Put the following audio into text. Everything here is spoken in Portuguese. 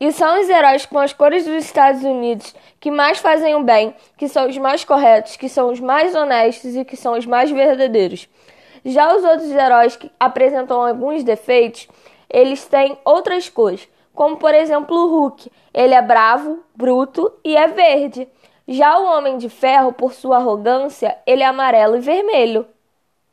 E são os heróis com as cores dos Estados Unidos que mais fazem o bem, que são os mais corretos, que são os mais honestos e que são os mais verdadeiros. Já os outros heróis que apresentam alguns defeitos, eles têm outras cores, como por exemplo o Hulk. Ele é bravo, bruto e é verde. Já o Homem de Ferro, por sua arrogância, ele é amarelo e vermelho.